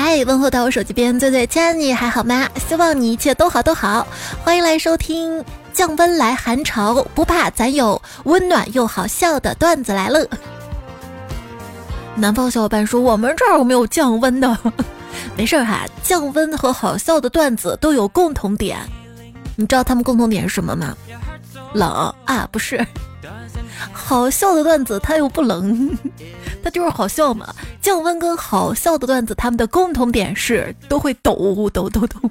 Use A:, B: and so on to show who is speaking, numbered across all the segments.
A: 嗨，问候到我手机边最最亲爱的你还好吗？希望你一切都好都好。欢迎来收听降温来寒潮，不怕咱有温暖又好笑的段子来了。南方小伙伴说我们这儿有没有降温的？没事哈，降温和好笑的段子都有共同点。你知道他们共同点是什么吗？冷啊，不是。好笑的段子它又不冷，就是好笑嘛。降温跟好笑的段子，他们的共同点是都会抖抖抖抖。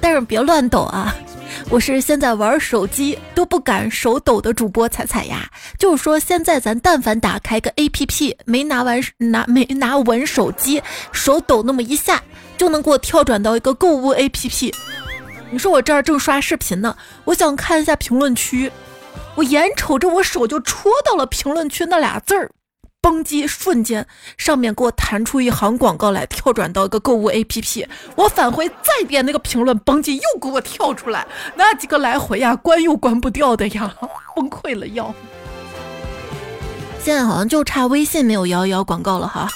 A: 但是别乱抖啊！我是现在玩手机都不敢手抖的主播彩彩呀。就是说，现在咱但凡打开个 A P P，没拿完拿没拿稳手机，手抖那么一下，就能给我跳转到一个购物 A P P。你说我这儿正刷视频呢，我想看一下评论区，我眼瞅着我手就戳到了评论区那俩字儿，嘣叽，瞬间上面给我弹出一行广告来，跳转到一个购物 APP，我返回再点那个评论，嘣叽又给我跳出来，那几个来回呀，关又关不掉的呀，崩溃了要。现在好像就差微信没有摇一摇广告了哈。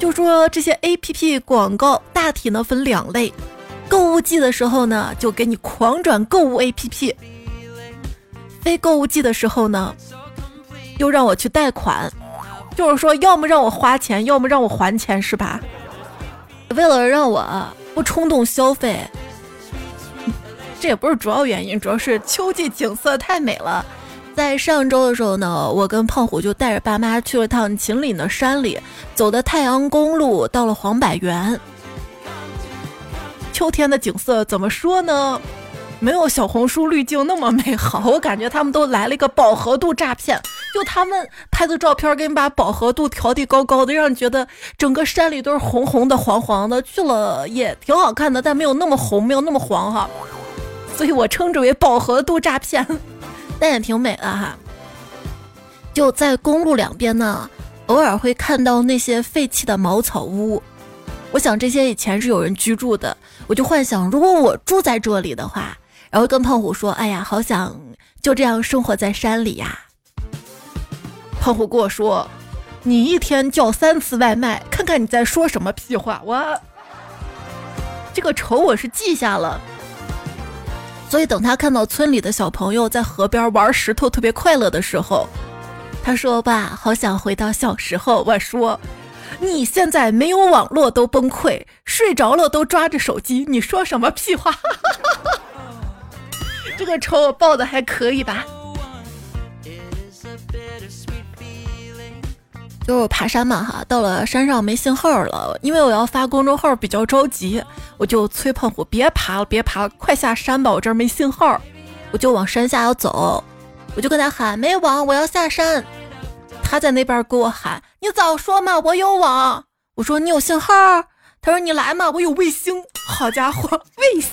A: 就说这些 APP 广告大体呢分两类。购物季的时候呢，就给你狂转购物 APP；非购物季的时候呢，又让我去贷款，就是说要么让我花钱，要么让我还钱，是吧？为了让我不冲动消费，这也不是主要原因，主要是秋季景色太美了。在上周的时候呢，我跟胖虎就带着爸妈去了趟秦岭的山里，走的太阳公路，到了黄柏园。秋天的景色怎么说呢？没有小红书滤镜那么美好。我感觉他们都来了一个饱和度诈骗，就他们拍的照片，给你把饱和度调的高高的，让你觉得整个山里都是红红的、黄黄的。去了也挺好看的，但没有那么红，没有那么黄哈。所以我称之为饱和度诈骗，但也挺美的哈。就在公路两边呢，偶尔会看到那些废弃的茅草屋。我想这些以前是有人居住的，我就幻想如果我住在这里的话，然后跟胖虎说：“哎呀，好想就这样生活在山里呀。”胖虎跟我说：“你一天叫三次外卖，看看你在说什么屁话！”我这个仇我是记下了，所以等他看到村里的小朋友在河边玩石头特别快乐的时候，他说：“爸，好想回到小时候。”我说。你现在没有网络都崩溃，睡着了都抓着手机，你说什么屁话？这个仇我报的还可以吧？就是爬山嘛哈，到了山上没信号了，因为我要发公众号比较着急，我就催胖虎别爬了，别爬了，快下山吧，我这儿没信号，我就往山下要走，我就跟他喊没网，我要下山。他在那边给我喊：“你早说嘛，我有网。”我说：“你有信号？”他说：“你来嘛，我有卫星。”好家伙，卫星！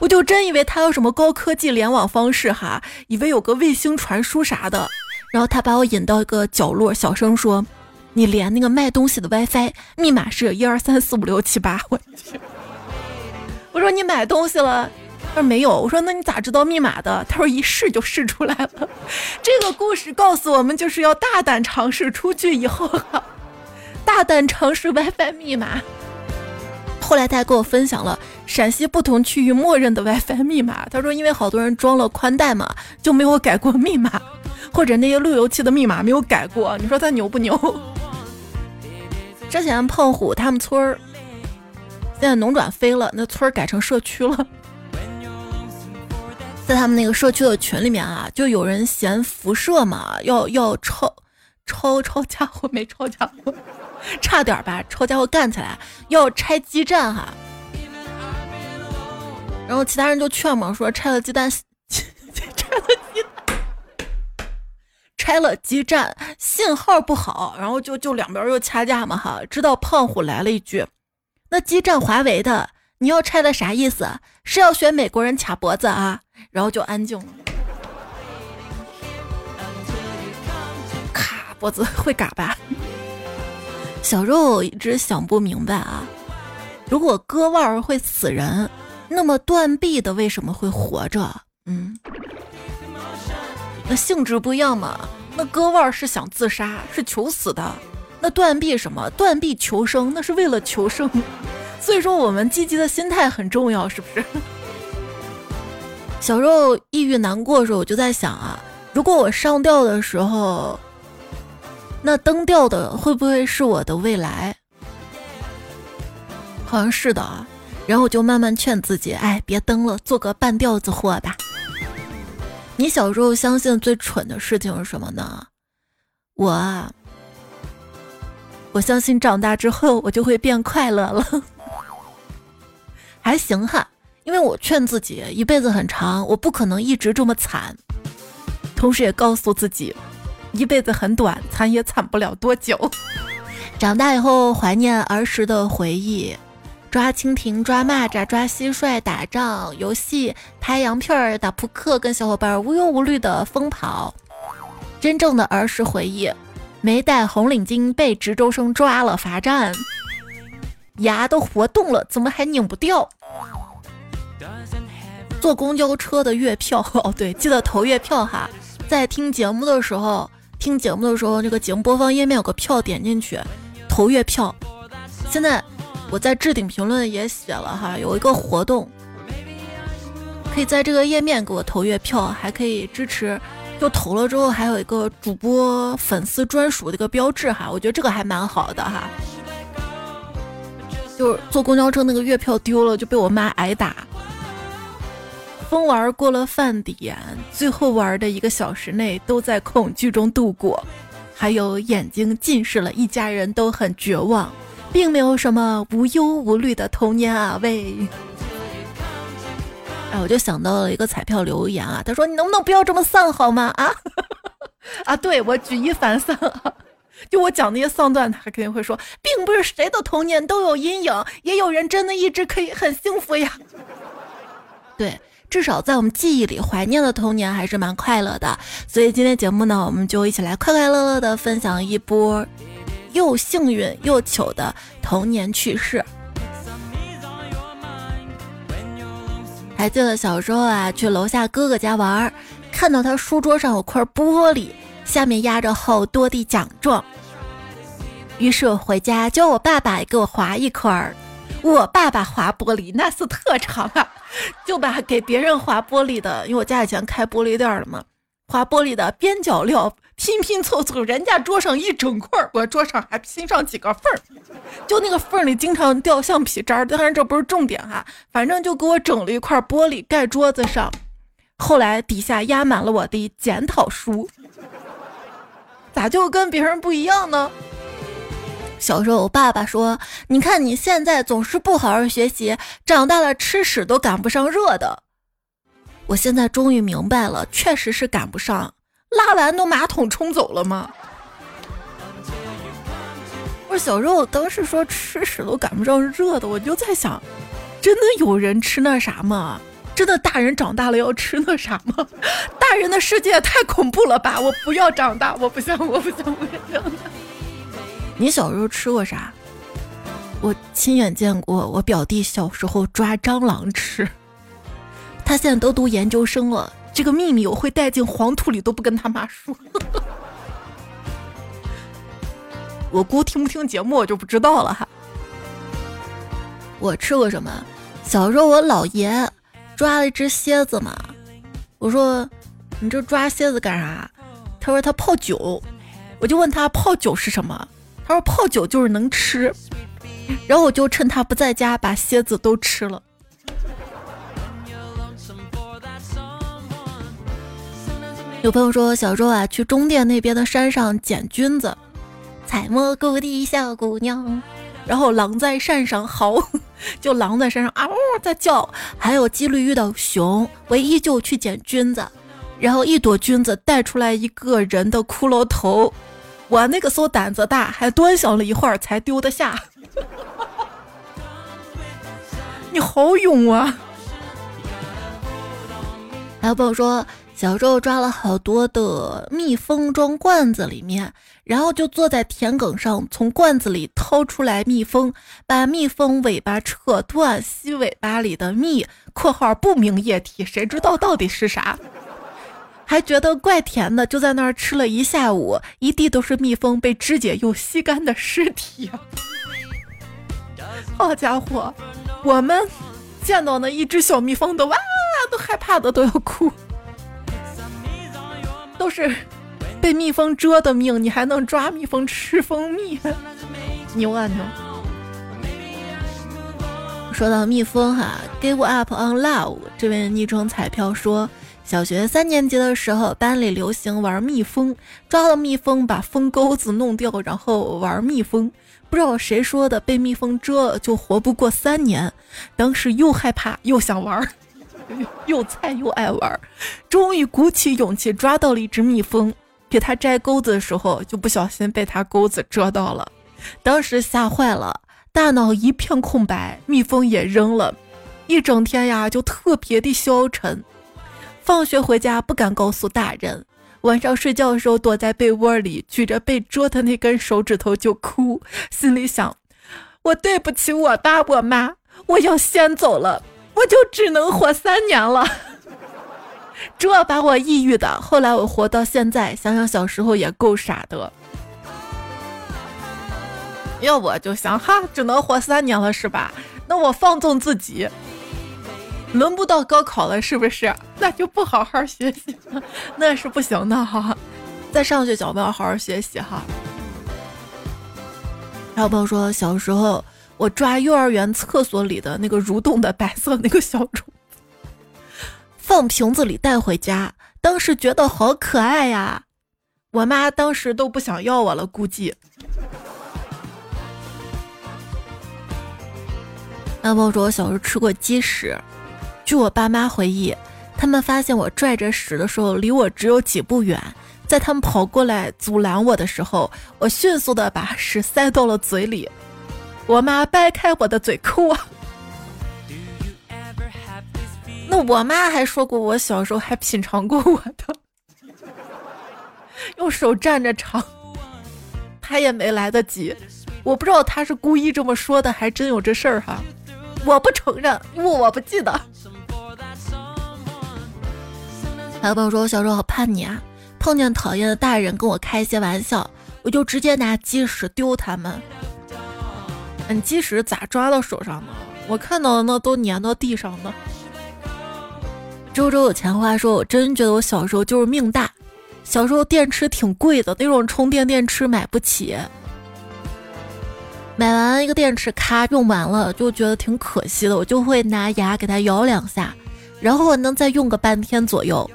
A: 我就真以为他有什么高科技联网方式哈，以为有个卫星传输啥的。然后他把我引到一个角落，小声说：“你连那个卖东西的 WiFi 密码是一二三四五六七八。”我去！我说：“你买东西了？”他说没有，我说那你咋知道密码的？他说一试就试出来了。这个故事告诉我们，就是要大胆尝试，出去以后大胆尝试 WiFi 密码。后来他还给我分享了陕西不同区域默认的 WiFi 密码。他说因为好多人装了宽带嘛，就没有改过密码，或者那些路由器的密码没有改过。你说他牛不牛？之前胖虎他们村儿现在农转非了，那村儿改成社区了。在他们那个社区的群里面啊，就有人嫌辐射嘛，要要抄抄抄家伙没抄家伙，差点吧，抄家伙干起来，要拆基站哈。然后其他人就劝嘛，说拆了鸡蛋，拆了鸡蛋，拆了基站信号不好，然后就就两边又掐架嘛哈。直到胖虎来了一句：“那基站华为的，你要拆的啥意思？是要学美国人卡脖子啊？”然后就安静了，卡脖子会嘎吧？小肉一直想不明白啊，如果割腕儿会死人，那么断臂的为什么会活着？嗯，那性质不一样嘛。那割腕是想自杀，是求死的。那断臂什么？断臂求生，那是为了求生。所以说，我们积极的心态很重要，是不是？小时候抑郁难过的时候，我就在想啊，如果我上吊的时候，那灯掉的会不会是我的未来？好像是的啊。然后我就慢慢劝自己，哎，别登了，做个半吊子货吧。你小时候相信最蠢的事情是什么呢？我，我相信长大之后我就会变快乐了。还行哈，因为我劝自己一辈子很长，我不可能一直这么惨。同时也告诉自己，一辈子很短，惨也惨不了多久。长大以后怀念儿时的回忆。抓蜻蜓、抓蚂蚱、抓蟋蟀、打仗、游戏、拍洋片儿、打扑克，跟小伙伴无忧无虑的疯跑。真正的儿时回忆，没戴红领巾被值周生抓了罚站，牙都活动了，怎么还拧不掉？坐公交车的月票 哦，对，记得投月票哈。在听节目的时候，听节目的时候，那个节目播放页面有个票，点进去投月票。现在。我在置顶评论也写了哈，有一个活动，可以在这个页面给我投月票，还可以支持。就投了之后，还有一个主播粉丝专属的一个标志哈，我觉得这个还蛮好的哈。就是坐公交车那个月票丢了，就被我妈挨打。疯玩过了饭点，最后玩的一个小时内都在恐惧中度过，还有眼睛近视了，一家人都很绝望。并没有什么无忧无虑的童年啊喂！哎，我就想到了一个彩票留言啊，他说：“你能不能不要这么丧好吗？”啊 啊！对我举一反三啊，就我讲那些丧段，他肯定会说，并不是谁的童年都有阴影，也有人真的一直可以很幸福呀。对，至少在我们记忆里，怀念的童年还是蛮快乐的。所以今天节目呢，我们就一起来快快乐乐的分享一波。又幸运又糗的童年趣事。还记得小时候啊，去楼下哥哥家玩，看到他书桌上有块玻璃，下面压着好多的奖状。于是我回家叫我爸爸给我划一块儿。我爸爸划玻璃那是特长啊，就把给别人划玻璃的，因为我家以前开玻璃店的嘛，划玻璃的边角料。拼拼凑凑，人家桌上一整块儿，我桌上还拼上几个缝儿，就那个缝儿里经常掉橡皮渣儿。当然这不是重点哈，反正就给我整了一块玻璃盖桌子上。后来底下压满了我的检讨书，咋就跟别人不一样呢？小时候我爸爸说：“你看你现在总是不好好学习，长大了吃屎都赶不上热的。”我现在终于明白了，确实是赶不上。拉完都马桶冲走了吗？我小时候当时说吃屎都赶不上热的，我就在想，真的有人吃那啥吗？真的大人长大了要吃那啥吗？大人的世界太恐怖了吧！我不要长大，我不想，我不想，我不想。你小时候吃过啥？我亲眼见过我表弟小时候抓蟑螂吃，他现在都读研究生了。这个秘密我会带进黄土里，都不跟他妈说。我姑听不听节目我就不知道了哈。我吃过什么？小时候我姥爷抓了一只蝎子嘛，我说你这抓蝎子干啥？他说他泡酒，我就问他泡酒是什么？他说泡酒就是能吃。然后我就趁他不在家把蝎子都吃了。有朋友说，小时候啊，去中甸那边的山上捡菌子，采蘑菇的小姑娘，然后狼在山上嚎，就狼在山上啊呜在叫，还有几率遇到熊，我依旧去捡菌子，然后一朵菌子带出来一个人的骷髅头，我那个时候胆子大，还端详了一会儿才丢得下。你好勇啊！还有朋友说。小时候抓了好多的蜜蜂装罐子里面，然后就坐在田埂上，从罐子里掏出来蜜蜂，把蜜蜂尾巴扯断，吸尾巴里的蜜（括号不明液体，谁知道到底是啥）。还觉得怪甜的，就在那儿吃了一下午，一地都是蜜蜂被肢解又吸干的尸体。好 家伙，我们见到那一只小蜜蜂都哇，都害怕的都要哭，都是被蜜蜂蛰的命，你还能抓蜜蜂吃蜂蜜，牛啊牛！说到蜜蜂哈，Give up on love，这位昵称彩票说。小学三年级的时候，班里流行玩蜜蜂，抓了蜜蜂把蜂钩子弄掉，然后玩蜜蜂。不知道谁说的，被蜜蜂蛰就活不过三年。当时又害怕又想玩，又菜又爱玩，终于鼓起勇气抓到了一只蜜蜂，给它摘钩子的时候，就不小心被它钩子蛰到了。当时吓坏了，大脑一片空白，蜜蜂也扔了，一整天呀就特别的消沉。放学回家不敢告诉大人，晚上睡觉的时候躲在被窝里，举着被捉的那根手指头就哭，心里想：我对不起我爸我妈，我要先走了，我就只能活三年了。这把我抑郁的。后来我活到现在，想想小时候也够傻的。要我就想哈，只能活三年了是吧？那我放纵自己。轮不到高考了，是不是？那就不好好学习，那是不行的哈。在上学小朋友好好学习哈。还有朋友说，小时候我抓幼儿园厕所里的那个蠕动的白色那个小虫，放瓶子里带回家，当时觉得好可爱呀。我妈当时都不想要我了，估计。那朋友说，我小时候吃过鸡屎。据我爸妈回忆，他们发现我拽着屎的时候，离我只有几步远。在他们跑过来阻拦我的时候，我迅速的把屎塞到了嘴里。我妈掰开我的嘴哭啊。那我妈还说过，我小时候还品尝过我的，用手蘸着尝。她也没来得及，我不知道她是故意这么说的，还真有这事儿哈。我不承认，因为我不记得。还有朋友说，我小时候好叛逆啊，碰见讨厌的大人跟我开一些玩笑，我就直接拿鸡屎丢他们。嗯，鸡屎咋抓到手上呢？我看到的那都粘到地上呢。周周有钱花说，我真觉得我小时候就是命大。小时候电池挺贵的，那种充电电池买不起。买完一个电池，咔用完了，就觉得挺可惜的，我就会拿牙给它咬两下，然后我能再用个半天左右。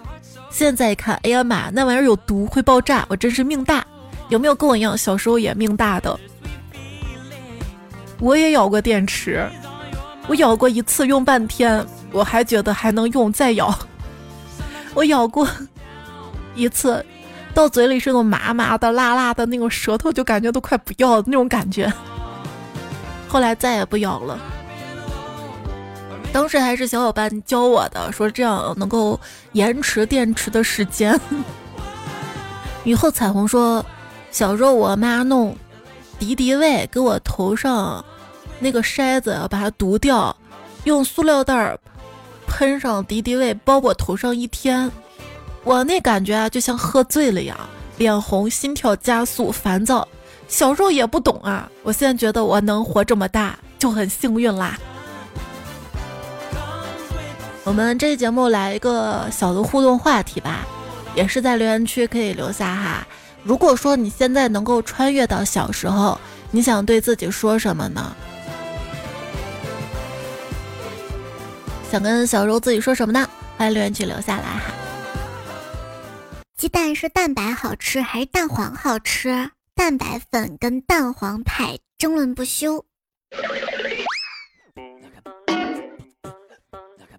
A: 现在看，哎呀妈，那玩意儿有毒，会爆炸！我真是命大。有没有跟我一样，小时候也命大的？我也咬过电池，我咬过一次用半天，我还觉得还能用，再咬。我咬过一次，到嘴里是那种麻麻的、辣辣的，那种舌头就感觉都快不要那种感觉。后来再也不咬了。当时还是小伙伴教我的，说这样能够延迟电池的时间。雨后彩虹说，小时候我妈弄敌敌畏给我头上那个筛子，把它毒掉，用塑料袋喷上敌敌畏，包我头上一天。我那感觉啊，就像喝醉了一样，脸红，心跳加速，烦躁。小时候也不懂啊，我现在觉得我能活这么大就很幸运啦。我们这节目来一个小的互动话题吧，也是在留言区可以留下哈。如果说你现在能够穿越到小时候，你想对自己说什么呢？想跟小时候自己说什么呢？欢迎留言区留下来哈。
B: 鸡蛋是蛋白好吃还是蛋黄好吃？蛋白粉跟蛋黄派争论不休。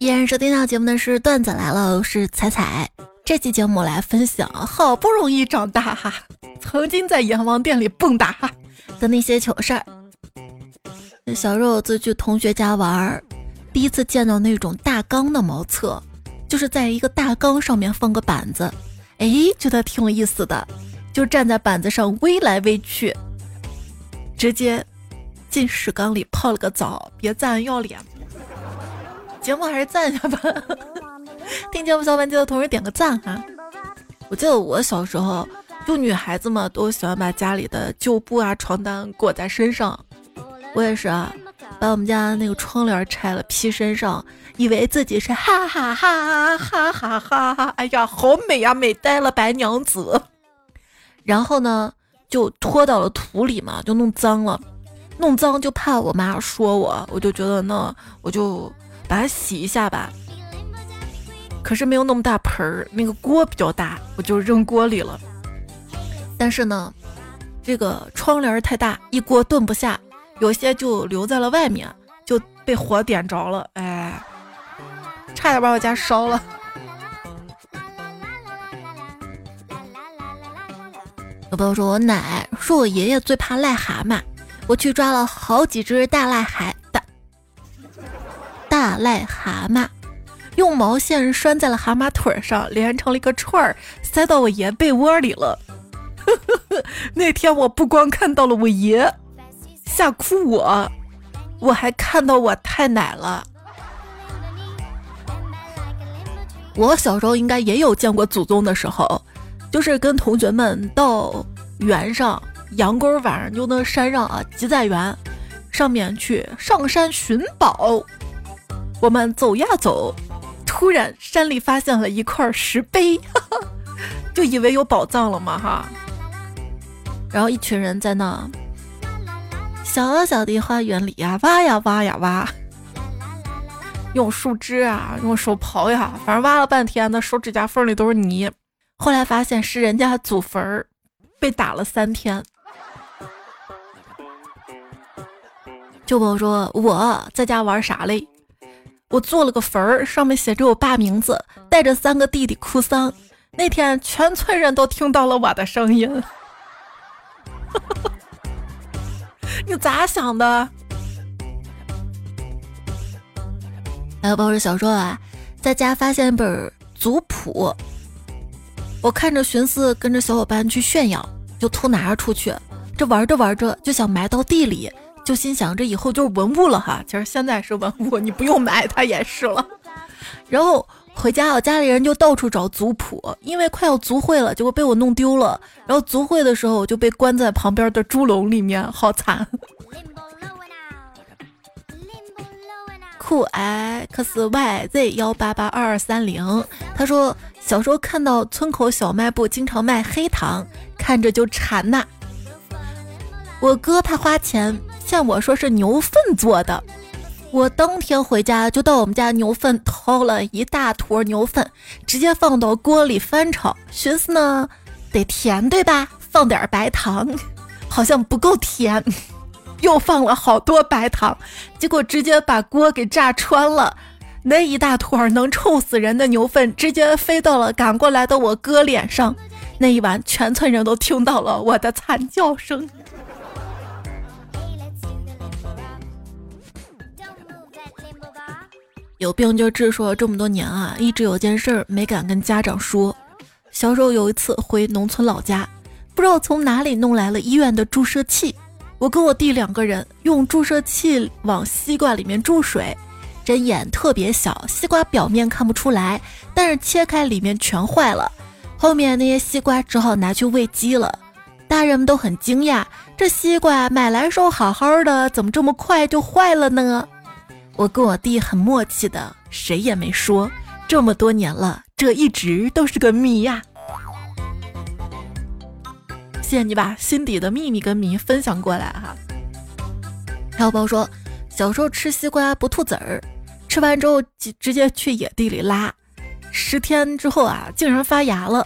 A: 依然收听到节目的是段子来了，我是彩彩。这期节目来分享，好不容易长大哈，曾经在阎王殿里蹦跶的那些糗事儿。小肉子去同学家玩，第一次见到那种大缸的茅厕，就是在一个大缸上面放个板子，哎，觉得挺有意思的，就站在板子上微来微去，直接进屎缸里泡了个澡，别赞要脸。节目还是赞一下吧，听节目小伙伴记得同时点个赞哈。我记得我小时候，就女孩子嘛，都喜欢把家里的旧布啊、床单裹在身上。我也是啊，把我们家那个窗帘拆了披身上，以为自己是哈哈哈哈哈哈哈，哎呀，好美呀，美呆了，白娘子。然后呢，就拖到了土里嘛，就弄脏了，弄脏就怕我妈说我，我就觉得那我就把它洗一下吧。可是没有那么大盆儿，那个锅比较大，我就扔锅里了。但是呢，这个窗帘太大，一锅炖不下，有些就留在了外面，就被火点着了，哎，差点把我家烧了。有朋友说我奶说我爷爷最怕癞蛤蟆，我去抓了好几只大癞海大癞蛤蟆。用毛线拴在了蛤蟆腿上，连成了一个串儿，塞到我爷被窝里了。那天我不光看到了我爷吓哭我，我还看到我太奶了。我小时候应该也有见过祖宗的时候，就是跟同学们到园上阳沟晚上就那山上啊，集在园上面去上山寻宝。我们走呀走。突然，山里发现了一块石碑，就以为有宝藏了嘛哈。然后一群人在那小小的花园里呀挖呀挖呀挖，用树枝啊，用手刨呀，反正挖了半天，那手指甲缝里都是泥。后来发现是人家祖坟儿，被打了三天。就跟我说我在家玩啥嘞？我做了个坟儿，上面写着我爸名字，带着三个弟弟哭丧。那天全村人都听到了我的声音。你咋想的？还有包括小说啊，在家发现一本族谱，我看着寻思跟着小伙伴去炫耀，就偷拿了出去。这玩着玩着就想埋到地里。就心想这以后就是文物了哈，其实现在是文物，你不用买它也是了。然后回家，我家里人就到处找族谱，因为快要族会了，结果被我弄丢了。然后族会的时候，我就被关在旁边的猪笼里面，好惨。酷 x y z 幺八八二二三零，他说小时候看到村口小卖部经常卖黑糖，看着就馋呐。我哥他花钱。骗我说是牛粪做的，我当天回家就到我们家牛粪掏了一大坨牛粪，直接放到锅里翻炒，寻思呢得甜对吧？放点白糖，好像不够甜，又放了好多白糖，结果直接把锅给炸穿了，那一大坨能臭死人的牛粪直接飞到了赶过来的我哥脸上，那一晚全村人都听到了我的惨叫声。有病就治，说这么多年啊，一直有件事儿没敢跟家长说。小时候有一次回农村老家，不知道从哪里弄来了医院的注射器，我跟我弟两个人用注射器往西瓜里面注水，针眼特别小，西瓜表面看不出来，但是切开里面全坏了。后面那些西瓜只好拿去喂鸡了，大人们都很惊讶，这西瓜买来时候好好的，怎么这么快就坏了呢？我跟我弟很默契的，谁也没说。这么多年了，这一直都是个谜呀。谢谢你把心底的秘密跟谜分享过来哈。还有朋友说，小时候吃西瓜不吐籽儿，吃完之后直直接去野地里拉，十天之后啊，竟然发芽了。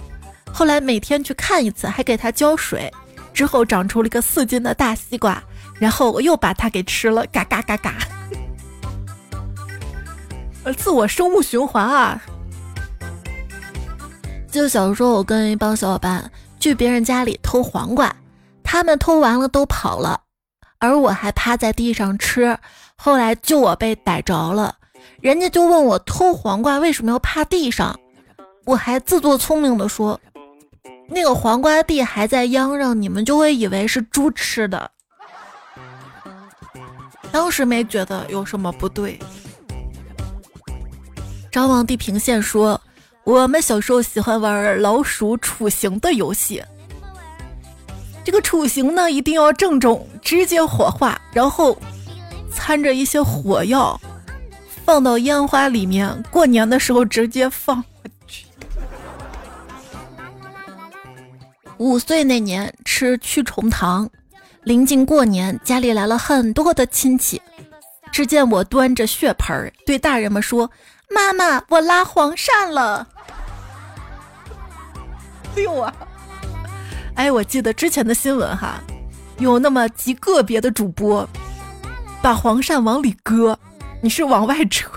A: 后来每天去看一次，还给它浇水，之后长出了一个四斤的大西瓜，然后我又把它给吃了，嘎嘎嘎嘎。自我生物循环啊！就小时候，我跟一帮小伙伴去别人家里偷黄瓜，他们偷完了都跑了，而我还趴在地上吃。后来就我被逮着了，人家就问我偷黄瓜为什么要趴地上，我还自作聪明的说，那个黄瓜地还在秧上，你们就会以为是猪吃的。当时没觉得有什么不对。张望地平线说：“我们小时候喜欢玩老鼠处刑的游戏。这个处刑呢，一定要郑重，直接火化，然后掺着一些火药，放到烟花里面。过年的时候直接放。五岁那年吃驱虫糖，临近过年，家里来了很多的亲戚。只见我端着血盆对大人们说：“妈妈，我拉黄鳝了。”哎呦啊！哎，我记得之前的新闻哈，有那么极个别的主播把黄鳝往里搁，你是往外扯。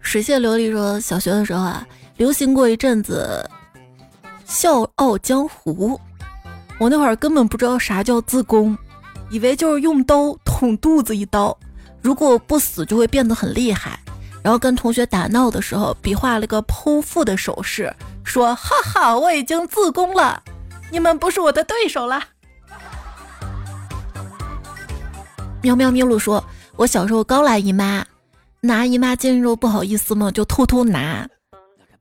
A: 水榭琉璃说，小学的时候啊，流行过一阵子《笑傲江湖》，我那会儿根本不知道啥叫自宫，以为就是用刀捅肚子一刀，如果不死就会变得很厉害。然后跟同学打闹的时候，比划了个剖腹的手势，说：“哈哈，我已经自宫了，你们不是我的对手了。”喵喵咪露说：“我小时候刚来姨妈，拿姨妈巾肉不好意思嘛，就偷偷拿。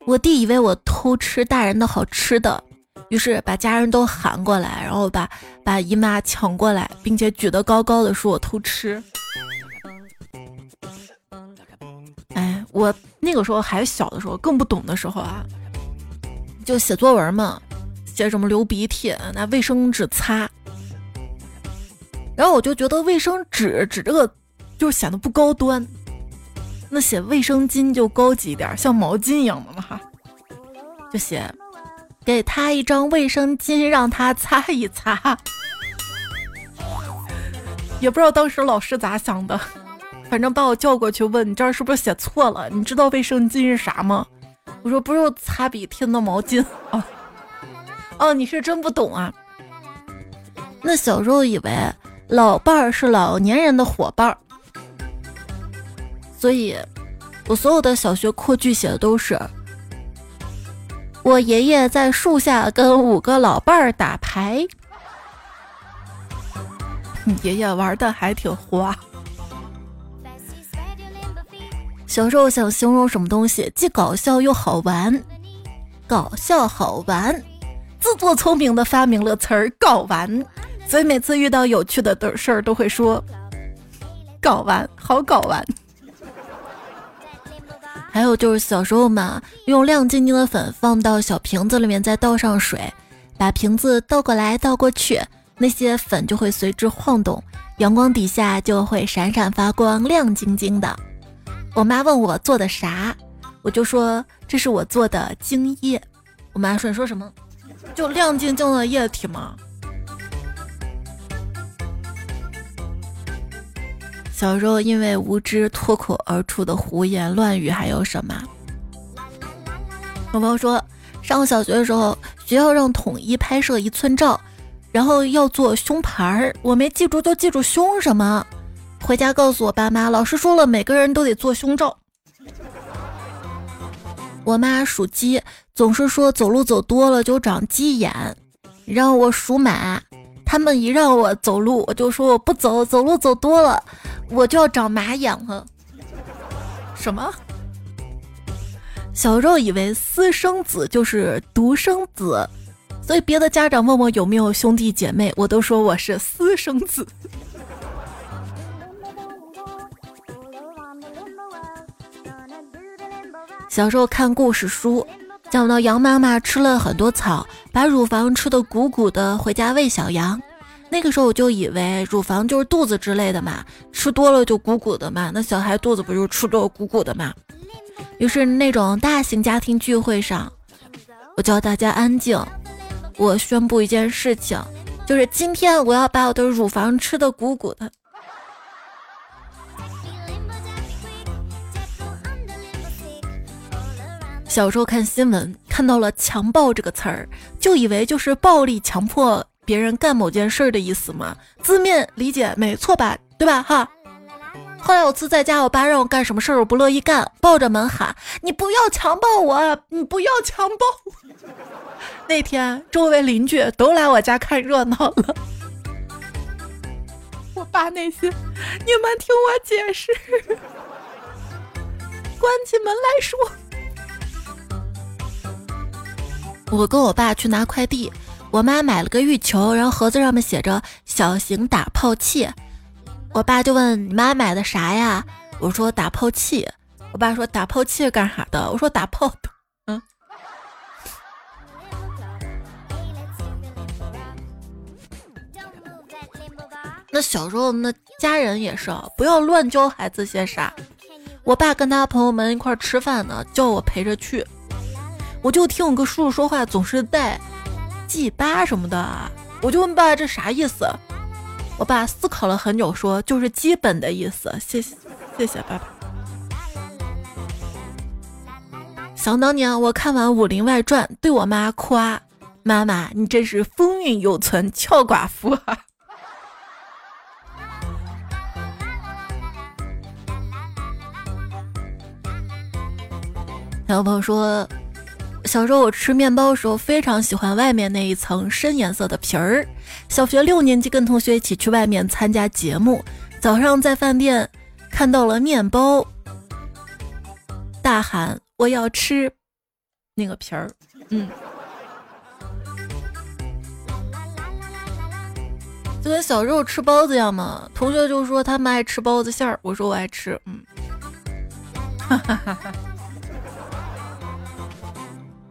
A: 我弟以为我偷吃大人的好吃的，于是把家人都喊过来，然后把把姨妈抢过来，并且举得高高的，说我偷吃。”哎我那个时候还小的时候，更不懂的时候啊，就写作文嘛，写什么流鼻涕拿卫生纸擦，然后我就觉得卫生纸纸这个就显得不高端，那写卫生巾就高级一点，像毛巾一样的嘛哈，就写给他一张卫生巾让他擦一擦，也不知道当时老师咋想的。反正把我叫过去问你这儿是不是写错了？你知道卫生巾是啥吗？我说不是擦鼻涕的毛巾 哦。哦，你是真不懂啊。那小时候以为老伴儿是老年人的伙伴儿，所以我所有的小学扩句写的都是我爷爷在树下跟五个老伴儿打牌。你爷爷玩的还挺花。小时候想形容什么东西，既搞笑又好玩，搞笑好玩，自作聪明的发明了词儿“搞完”，所以每次遇到有趣的的事儿都会说“搞完，好搞完”。还有就是小时候嘛，用亮晶晶的粉放到小瓶子里面，再倒上水，把瓶子倒过来倒过去，那些粉就会随之晃动，阳光底下就会闪闪发光，亮晶晶的。我妈问我做的啥，我就说这是我做的精液。我妈说你说什么？就亮晶晶的液体吗？小时候因为无知脱口而出的胡言乱语还有什么？有朋友说上小学的时候，学校让统一拍摄一寸照，然后要做胸牌儿，我没记住就记住胸什么。回家告诉我爸妈，老师说了，每个人都得做胸罩。我妈属鸡，总是说走路走多了就长鸡眼。让我属马，他们一让我走路，我就说我不走，走路走多了我就要长马眼了。什么？小时候以为私生子就是独生子，所以别的家长问我有没有兄弟姐妹，我都说我是私生子。小时候看故事书，讲到羊妈妈吃了很多草，把乳房吃的鼓鼓的，回家喂小羊。那个时候我就以为乳房就是肚子之类的嘛，吃多了就鼓鼓的嘛。那小孩肚子不就吃多鼓鼓的嘛？于是那种大型家庭聚会上，我叫大家安静，我宣布一件事情，就是今天我要把我的乳房吃的鼓鼓的。小时候看新闻，看到了“强暴”这个词儿，就以为就是暴力强迫别人干某件事儿的意思嘛。字面理解没错吧？对吧？哈。后来有次在家，我爸让我干什么事儿，我不乐意干，抱着门喊：“你不要强暴我，你不要强暴我。”那天周围邻居都来我家看热闹了。我爸内心。你们听我解释。关起门来说。我跟我爸去拿快递，我妈买了个浴球，然后盒子上面写着“小型打泡器”。我爸就问：“你妈买的啥呀？”我说：“打泡器。”我爸说：“打泡器干啥的？”我说：“打泡的。”嗯。那小时候那家人也是，不要乱教孩子些啥。我爸跟他朋友们一块吃饭呢，叫我陪着去。我就听我个叔叔说话，总是带 G 八什么的，我就问爸爸这啥意思？我爸思考了很久，说就是基本的意思。谢谢，谢谢爸爸。想当年我看完《武林外传》，对我妈夸：“妈妈，你真是风韵犹存，俏寡妇啊！” 有朋友说。小时候我吃面包的时候，非常喜欢外面那一层深颜色的皮儿。小学六年级跟同学一起去外面参加节目，早上在饭店看到了面包，大喊我要吃那个皮儿。嗯，就跟小时候吃包子一样嘛。同学就说他们爱吃包子馅儿，我说我爱吃。嗯，哈哈哈哈。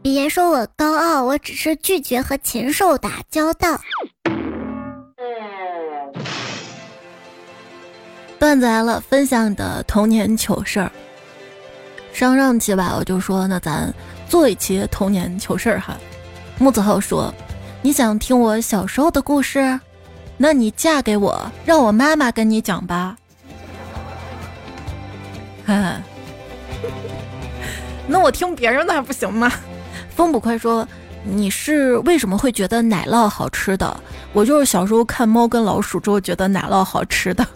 B: 李岩说：“我高傲，我只是拒绝和禽兽打交道。”
A: 段子来了，分享你的童年糗事儿。上上期吧，我就说那咱做一期童年糗事儿哈。木子浩说：“你想听我小时候的故事？那你嫁给我，让我妈妈跟你讲吧。”哈哈，那我听别人的还不行吗？风捕快说：“你是为什么会觉得奶酪好吃的？我就是小时候看《猫跟老鼠》之后觉得奶酪好吃的。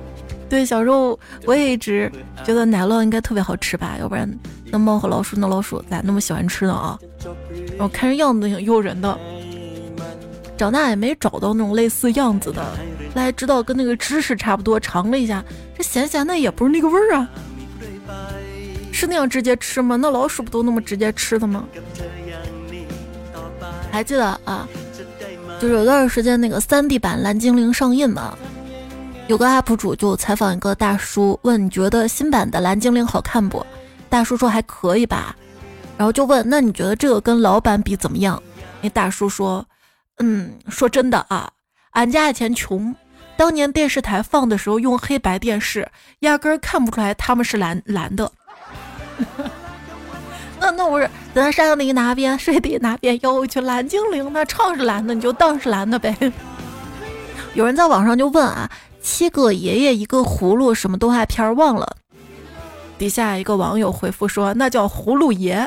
A: 对，小时候我也一直觉得奶酪应该特别好吃吧，要不然那猫和老鼠那老鼠咋那么喜欢吃呢啊？我看着样子挺诱人的，长大也没找到那种类似样子的。后来知道跟那个芝士差不多，尝了一下，这咸咸的也不是那个味儿啊。”是那样直接吃吗？那老鼠不都那么直接吃的吗？还记得啊，就是有段时间那个三 D 版蓝精灵上映嘛，有个 UP 主就采访一个大叔，问你觉得新版的蓝精灵好看不？大叔说还可以吧，然后就问那你觉得这个跟老版比怎么样？那大叔说，嗯，说真的啊，俺家以前穷，当年电视台放的时候用黑白电视，压根儿看不出来他们是蓝蓝的。那那不是咱山里哪边水底哪边有群蓝精灵？那唱是蓝的，你就当是蓝的呗。有人在网上就问啊，七个爷爷一个葫芦，什么动画片忘了？底下一个网友回复说，那叫葫芦爷。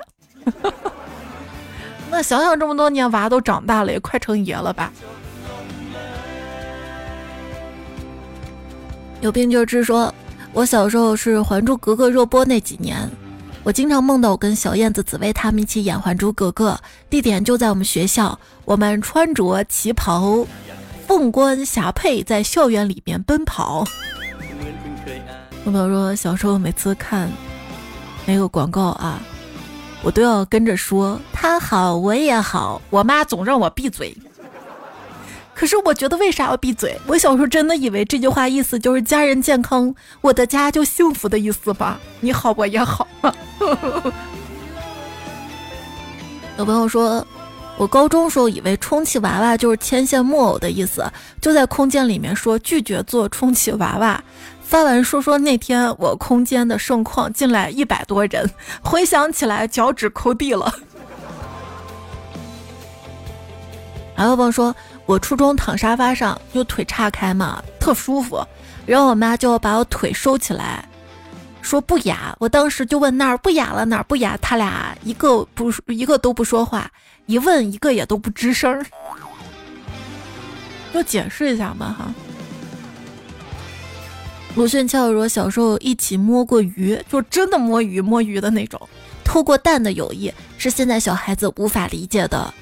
A: 那想想这么多年，娃都长大了，也快成爷了吧？有病就治说，我小时候是《还珠格格》热播那几年。我经常梦到我跟小燕子、紫薇他们一起演《还珠格格》，地点就在我们学校。我们穿着旗袍，凤冠霞帔，在校园里面奔跑。我朋友说，小时候每次看那个广告啊，我都要跟着说他好，我也好。我妈总让我闭嘴。可是我觉得为啥要闭嘴？我小时候真的以为这句话意思就是家人健康，我的家就幸福的意思吧？你好，我也好。有朋友说，我高中时候以为充气娃娃就是牵线木偶的意思，就在空间里面说拒绝做充气娃娃。发完说说那天我空间的盛况进来一百多人，回想起来脚趾抠地了。还有朋友说。我初中躺沙发上，就腿岔开嘛，特舒服。然后我妈就把我腿收起来，说不雅。我当时就问哪儿不雅了，哪儿不雅？他俩一个不一个都不说话，一问一个也都不吱声儿。就解释一下嘛哈。鲁迅俏说小时候一起摸过鱼，就真的摸鱼摸鱼的那种，偷过蛋的友谊是现在小孩子无法理解的。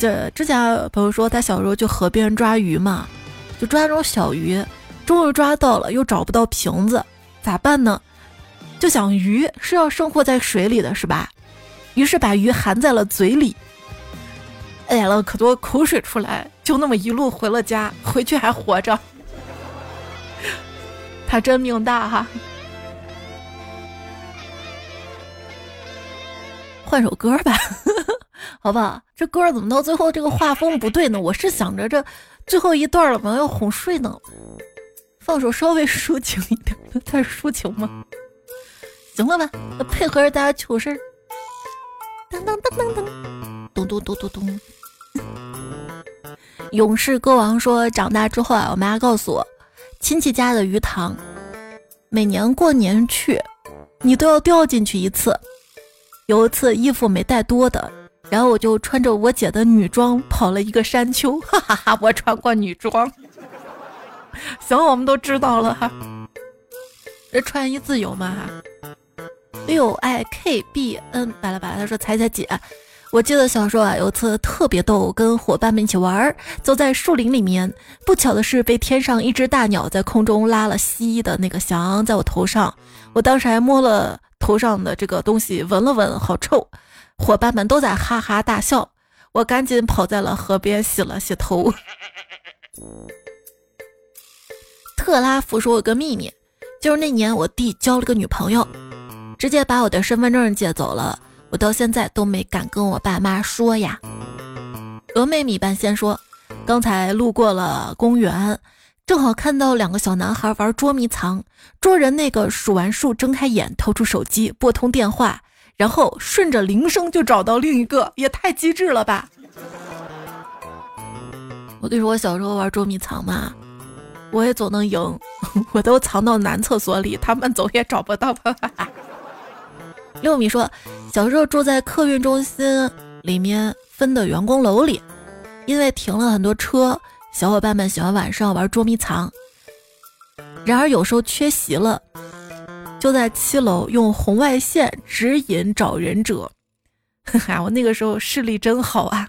A: 这之前朋友说他小时候去河边抓鱼嘛，就抓那种小鱼，终于抓到了，又找不到瓶子，咋办呢？就想鱼是要生活在水里的是吧？于是把鱼含在了嘴里，哎了可多口水出来，就那么一路回了家，回去还活着。他真命大哈！换首歌吧，好不好？这歌怎么到最后这个画风不对呢？我是想着这最后一段了嘛，要哄睡呢，放首稍微抒情一点的，太抒情吗？行了吧，配合着大家糗事儿。当当当当当，咚咚咚咚咚。勇士歌王说，长大之后啊，我妈告诉我，亲戚家的鱼塘，每年过年去，你都要掉进去一次。有一次衣服没带多的，然后我就穿着我姐的女装跑了一个山丘，哈哈哈！我穿过女装。行，我们都知道了哈。这穿衣自由嘛哈。六 i k b n 巴拉巴拉，他说：“彩彩姐，我记得小时候啊，有次特别逗，跟伙伴们一起玩儿，走在树林里面，不巧的是被天上一只大鸟在空中拉了稀的那个翔在我头上，我当时还摸了头上的这个东西，闻了闻，好臭，伙伴们都在哈哈大笑，我赶紧跑在了河边洗了洗头。特拉福说：“有个秘密，就是那年我弟交了个女朋友。”直接把我的身份证借走了，我到现在都没敢跟我爸妈说呀。峨眉米半仙说，刚才路过了公园，正好看到两个小男孩玩捉迷藏，捉人那个数完数，睁开眼，掏出手机拨通电话，然后顺着铃声就找到另一个，也太机智了吧！我跟你说，我小时候玩捉迷藏嘛，我也总能赢，我都藏到男厕所里，他们总也找不到吧。六米说，小时候住在客运中心里面分的员工楼里，因为停了很多车，小伙伴们喜欢晚上玩捉迷藏。然而有时候缺席了，就在七楼用红外线指引找忍者。哈哈，我那个时候视力真好啊，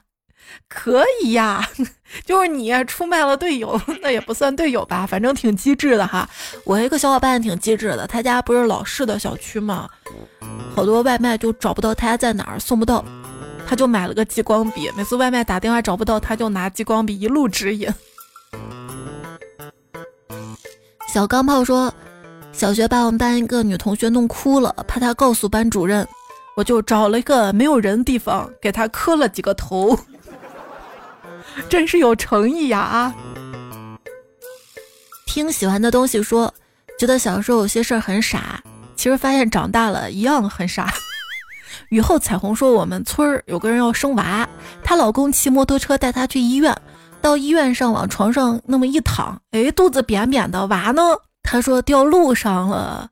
A: 可以呀，就是你出卖了队友，那也不算队友吧，反正挺机智的哈。我一个小伙伴挺机智的，他家不是老式的小区吗？好多外卖就找不到他家在哪儿，送不到，他就买了个激光笔。每次外卖打电话找不到，他就拿激光笔一路指引。小钢炮说，小学把我们班一个女同学弄哭了，怕她告诉班主任，我就找了一个没有人的地方给她磕了几个头，真是有诚意呀啊！听喜欢的东西说，觉得小时候有些事儿很傻。其实发现长大了一样很傻。雨后彩虹说，我们村儿有个人要生娃，她老公骑摩托车带她去医院，到医院上往床上那么一躺，哎，肚子扁扁的，娃呢？她说掉路上了。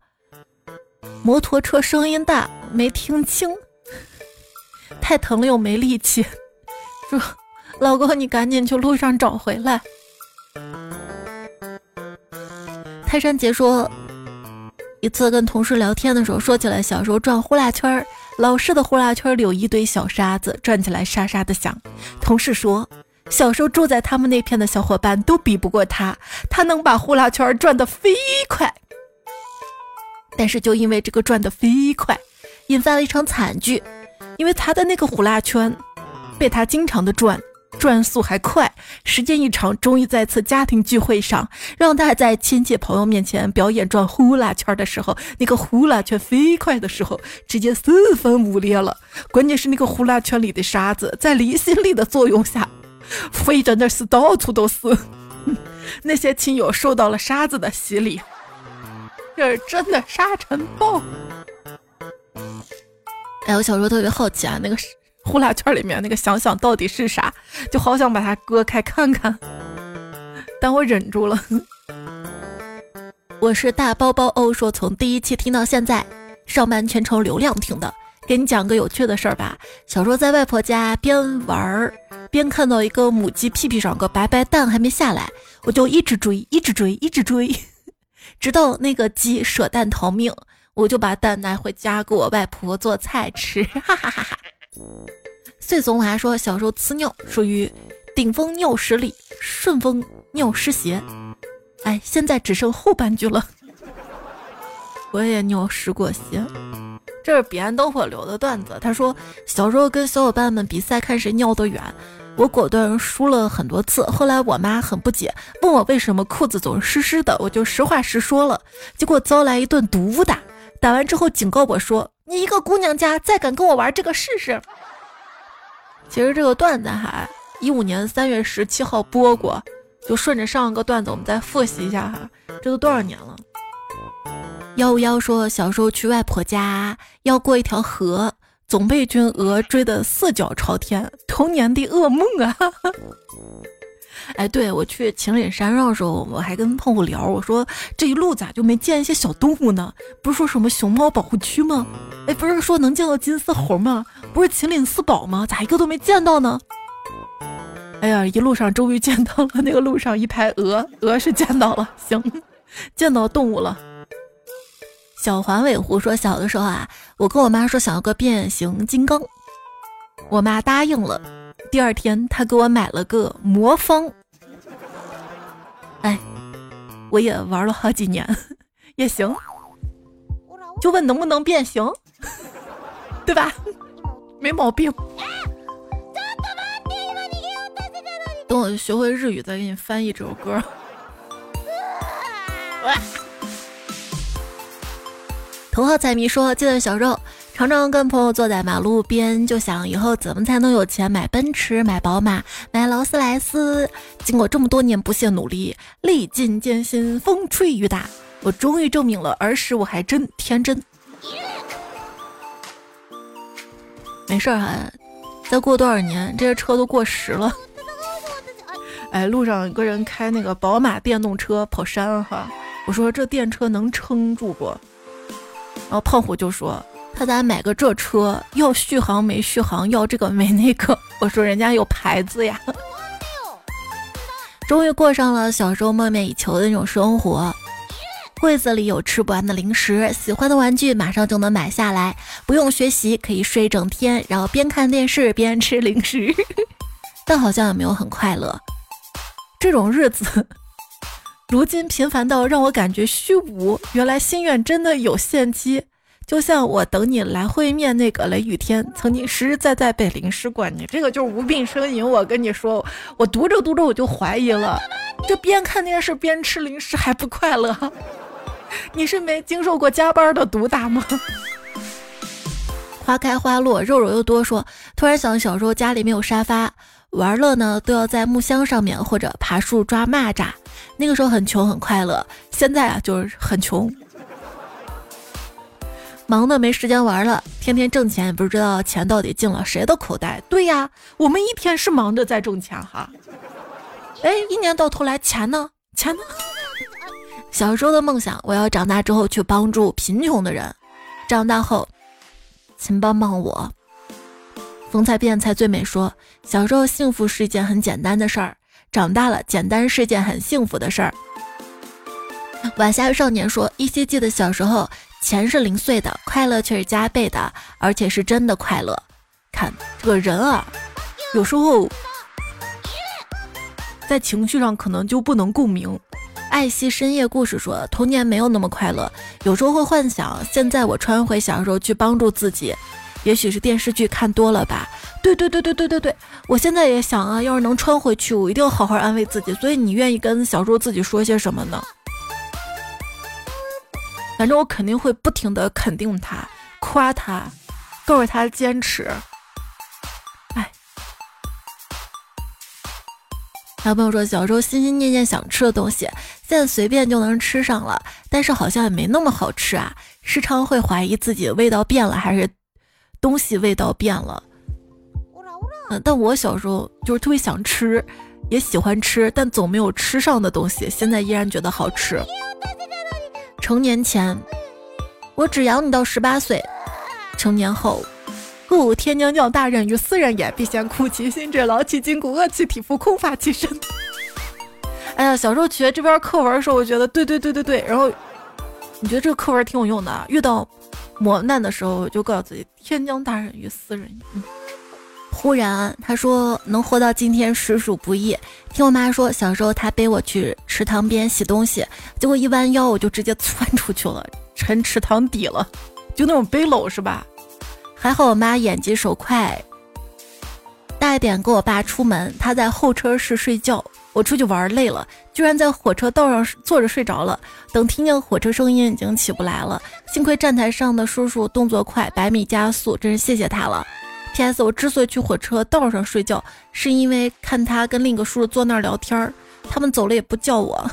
A: 摩托车声音大，没听清，太疼了又没力气，说老公你赶紧去路上找回来。泰山杰说。一次跟同事聊天的时候，说起来小时候转呼啦圈儿，老式的呼啦圈里有一堆小沙子，转起来沙沙的响。同事说，小时候住在他们那片的小伙伴都比不过他，他能把呼啦圈转得飞快。但是就因为这个转得飞快，引发了一场惨剧，因为他的那个呼啦圈被他经常的转。转速还快，时间一长，终于在次家庭聚会上，让他在亲戚朋友面前表演转呼啦圈的时候，那个呼啦圈飞快的时候，直接四分五裂了。关键是那个呼啦圈里的沙子，在离心力的作用下，飞的那是到处都是。那些亲友受到了沙子的洗礼，这是真的沙尘暴。哎，我小时候特别好奇啊，那个是。呼啦圈里面那个想想到底是啥，就好想把它割开看看，但我忍住了。我是大包包欧，说从第一期听到现在，上班全程流量听的。给你讲个有趣的事儿吧。小时候在外婆家边玩儿边看到一个母鸡屁屁上个白白蛋还没下来，我就一直追，一直追，一直追，直到那个鸡舍蛋逃命，我就把蛋拿回家给我外婆做菜吃，哈哈哈哈。穗怂还说，小时候呲尿属于顶风尿十里，顺风尿湿鞋。哎，现在只剩后半句了。我也尿湿过鞋。这是彼岸灯火留的段子。他说，小时候跟小伙伴们比赛，看谁尿得远。我果断输了很多次。后来我妈很不解，问我为什么裤子总是湿湿的，我就实话实说了。结果遭来一顿毒打。打完之后警告我说：“你一个姑娘家，再敢跟我玩这个试试。”其实这个段子哈，一五年三月十七号播过，就顺着上个段子，我们再复习一下哈。这都多少年了？幺五幺说，小时候去外婆家要过一条河，总被军鹅追得四脚朝天，童年的噩梦啊！哎，对我去秦岭山上的时候，我还跟胖虎聊，我说这一路咋就没见一些小动物呢？不是说什么熊猫保护区吗？哎，不是说能见到金丝猴吗？不是秦岭四宝吗？咋一个都没见到呢？哎呀，一路上终于见到了，那个路上一排鹅，鹅是见到了，行，见到动物了。小环尾狐说，小的时候啊，我跟我妈说想要个变形金刚，我妈答应了。第二天，他给我买了个魔方。哎，我也玩了好几年，也行。就问能不能变形，对吧？没毛病。等我学会日语再给你翻译这首歌。头号彩迷说：“记得小时候，常常跟朋友坐在马路边，就想以后怎么才能有钱买奔驰、买宝马、买劳斯莱斯。经过这么多年不懈努力，历尽艰辛，风吹雨打，我终于证明了儿时我还真天真。没事儿哈，再过多少年，这些车都过时了。哎，路上有个人开那个宝马电动车跑山哈，我说这电车能撑住不？”然后胖虎就说：“他咋买个这车？要续航没续航？要这个没那个？”我说：“人家有牌子呀。”终于过上了小时候梦寐以求的那种生活，柜子里有吃不完的零食，喜欢的玩具马上就能买下来，不用学习可以睡一整天，然后边看电视边吃零食，但好像也没有很快乐。这种日子。如今平凡到让我感觉虚无，原来心愿真的有限期。就像我等你来会面那个雷雨天，曾经实实在在被淋湿过。你这个就是无病呻吟。我跟你说，我读着读着我就怀疑了，这边看电视边吃零食还不快乐？你是没经受过加班的毒打吗？花开花落，肉肉又多说，突然想小时候家里没有沙发。玩乐呢，都要在木箱上面或者爬树抓蚂蚱。那个时候很穷很快乐，现在啊就是很穷，忙的没时间玩了，天天挣钱也不知道钱到底进了谁的口袋。对呀，我们一天是忙着在挣钱哈，哎，一年到头来钱呢？钱呢？小时候的梦想，我要长大之后去帮助贫穷的人。长大后，请帮帮我。风采变才最美说，小时候幸福是一件很简单的事儿，长大了简单是件很幸福的事儿。晚霞少年说，依稀记得小时候钱是零碎的，快乐却是加倍的，而且是真的快乐。看这个人啊，有时候在情绪上可能就不能共鸣。爱惜深夜故事说，童年没有那么快乐，有时候会幻想现在我穿回小时候去帮助自己。也许是电视剧看多了吧？对对对对对对对，我现在也想啊，要是能穿回去，我一定要好好安慰自己。所以你愿意跟小时候自己说些什么呢？反正我肯定会不停的肯定他，夸他，告诉他坚持。哎，还有朋友说，小时候心心念念想吃的东西，现在随便就能吃上了，但是好像也没那么好吃啊，时常会怀疑自己味道变了还是。东西味道变了，嗯，但我小时候就是特别想吃，也喜欢吃，但总没有吃上的东西，现在依然觉得好吃。成年前，我只养你到十八岁；成年后，故天将降大任于斯人也，必先苦其心志，劳其筋骨，饿其体肤，空乏其身。哎呀，小时候学这边课文的时候，我觉得对对对对对，然后你觉得这个课文挺有用的，遇到。磨难的时候，就告诉自己：天将大任于斯人也，忽然他说能活到今天实属不易。听我妈说，小时候她背我去池塘边洗东西，结果一弯腰我就直接窜出去了，沉池塘底了，就那种背篓是吧？还好我妈眼疾手快。大一点跟我爸出门，他在候车室睡觉。我出去玩累了，居然在火车道上坐着睡着了。等听见火车声音，已经起不来了。幸亏站台上的叔叔动作快，百米加速，真是谢谢他了。P.S. 我之所以去火车道上睡觉，是因为看他跟另一个叔叔坐那儿聊天儿，他们走了也不叫我。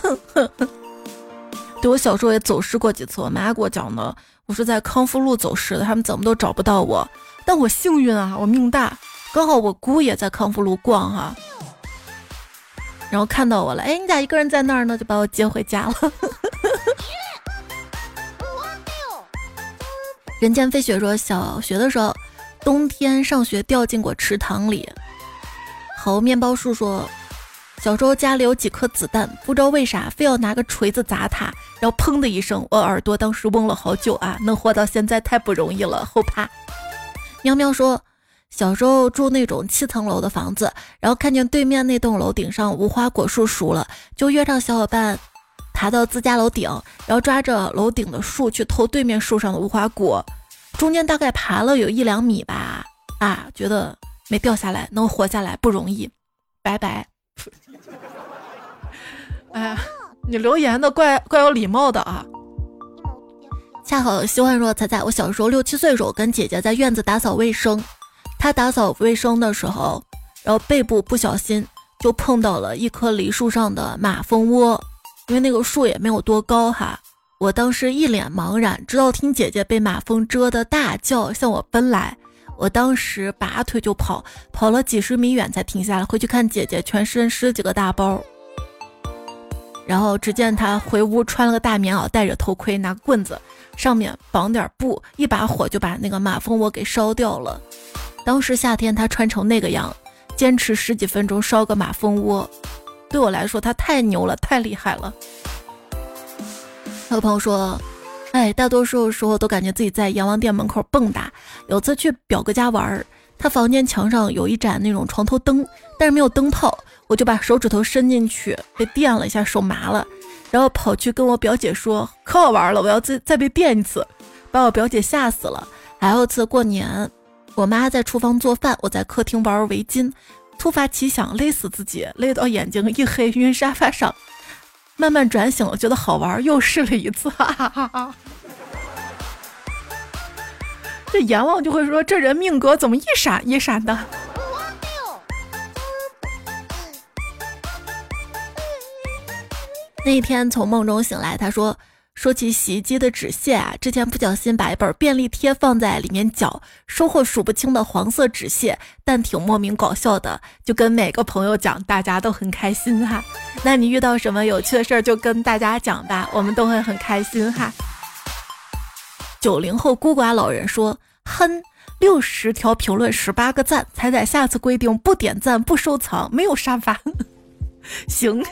A: 对我小时候也走失过几次，我妈给我讲的，我是在康复路走失的，他们怎么都找不到我。但我幸运啊，我命大。刚好我姑也在康复路逛哈，然后看到我了，哎，你咋一个人在那儿呢？就把我接回家了。人间飞雪说，小学的时候，冬天上学掉进过池塘里。猴面包树说，小时候家里有几颗子弹，不知道为啥非要拿个锤子砸它，然后砰的一声，我耳朵当时嗡了好久啊！能活到现在太不容易了，后怕。喵喵说。小时候住那种七层楼的房子，然后看见对面那栋楼顶上无花果树熟了，就约上小伙伴爬到自家楼顶，然后抓着楼顶的树去偷对面树上的无花果。中间大概爬了有一两米吧，啊，觉得没掉下来，能活下来不容易，拜拜。哎，你留言的怪怪有礼貌的啊。恰好希望说彩彩，我小时候六七岁的时候跟姐姐在院子打扫卫生。她打扫卫生的时候，然后背部不小心就碰到了一棵梨树上的马蜂窝，因为那个树也没有多高哈。我当时一脸茫然，直到听姐姐被马蜂蛰的大叫向我奔来，我当时拔腿就跑，跑了几十米远才停下来。回去看姐姐全身十几个大包，然后只见她回屋穿了个大棉袄，戴着头盔，拿棍子上面绑点布，一把火就把那个马蜂窝给烧掉了。当时夏天，他穿成那个样，坚持十几分钟烧个马蜂窝，对我来说他太牛了，太厉害了。有朋友说，哎，大多数时候都感觉自己在阎王殿门口蹦跶。有次去表哥家玩，他房间墙上有一盏那种床头灯，但是没有灯泡，我就把手指头伸进去，被电了一下，手麻了，然后跑去跟我表姐说，可好玩了，我要再再被电一次，把我表姐吓死了。还有次过年。我妈在厨房做饭，我在客厅玩围巾，突发奇想勒死自己，勒到眼睛一黑，晕沙发上，慢慢转醒了，觉得好玩，又试了一次，哈哈哈哈。这阎王就会说：“这人命格怎么一闪一闪的？”那天从梦中醒来，他说。说起洗衣机的纸屑啊，之前不小心把一本便利贴放在里面搅，收获数不清的黄色纸屑，但挺莫名搞笑的，就跟每个朋友讲，大家都很开心哈。那你遇到什么有趣的事儿就跟大家讲吧，我们都会很开心哈。九零后孤寡老人说：哼，六十条评论十八个赞，彩彩下次规定不点赞不收藏，没有沙发。行，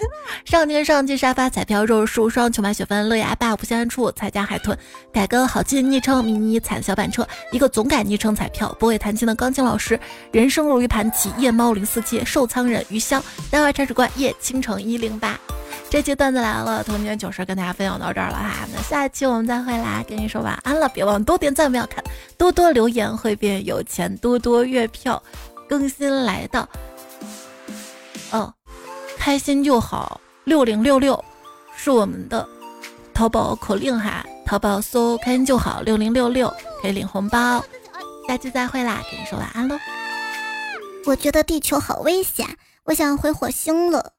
A: 上天上进沙发彩票肉树双球买雪芬乐牙爸不相处彩家海豚。改个好记昵称迷你彩小板车一个总改昵称彩票。不会弹琴的钢琴老师人生如一盘棋夜猫零四七寿仓人余香。大话铲屎官夜倾城一零八。这期段子来了，童年糗事跟大家分享到这儿了哈，那下一期我们再会啦，跟你说晚安了，别忘多点赞不要看，多多留言会变有钱，多多月票更新来到。哦。开心就好，六零六六是我们的淘宝口令哈，淘宝搜“开心就好”六零六六可以领红包。下期再会啦，跟你说晚安喽。
B: 我觉得地球好危险，我想回火星了。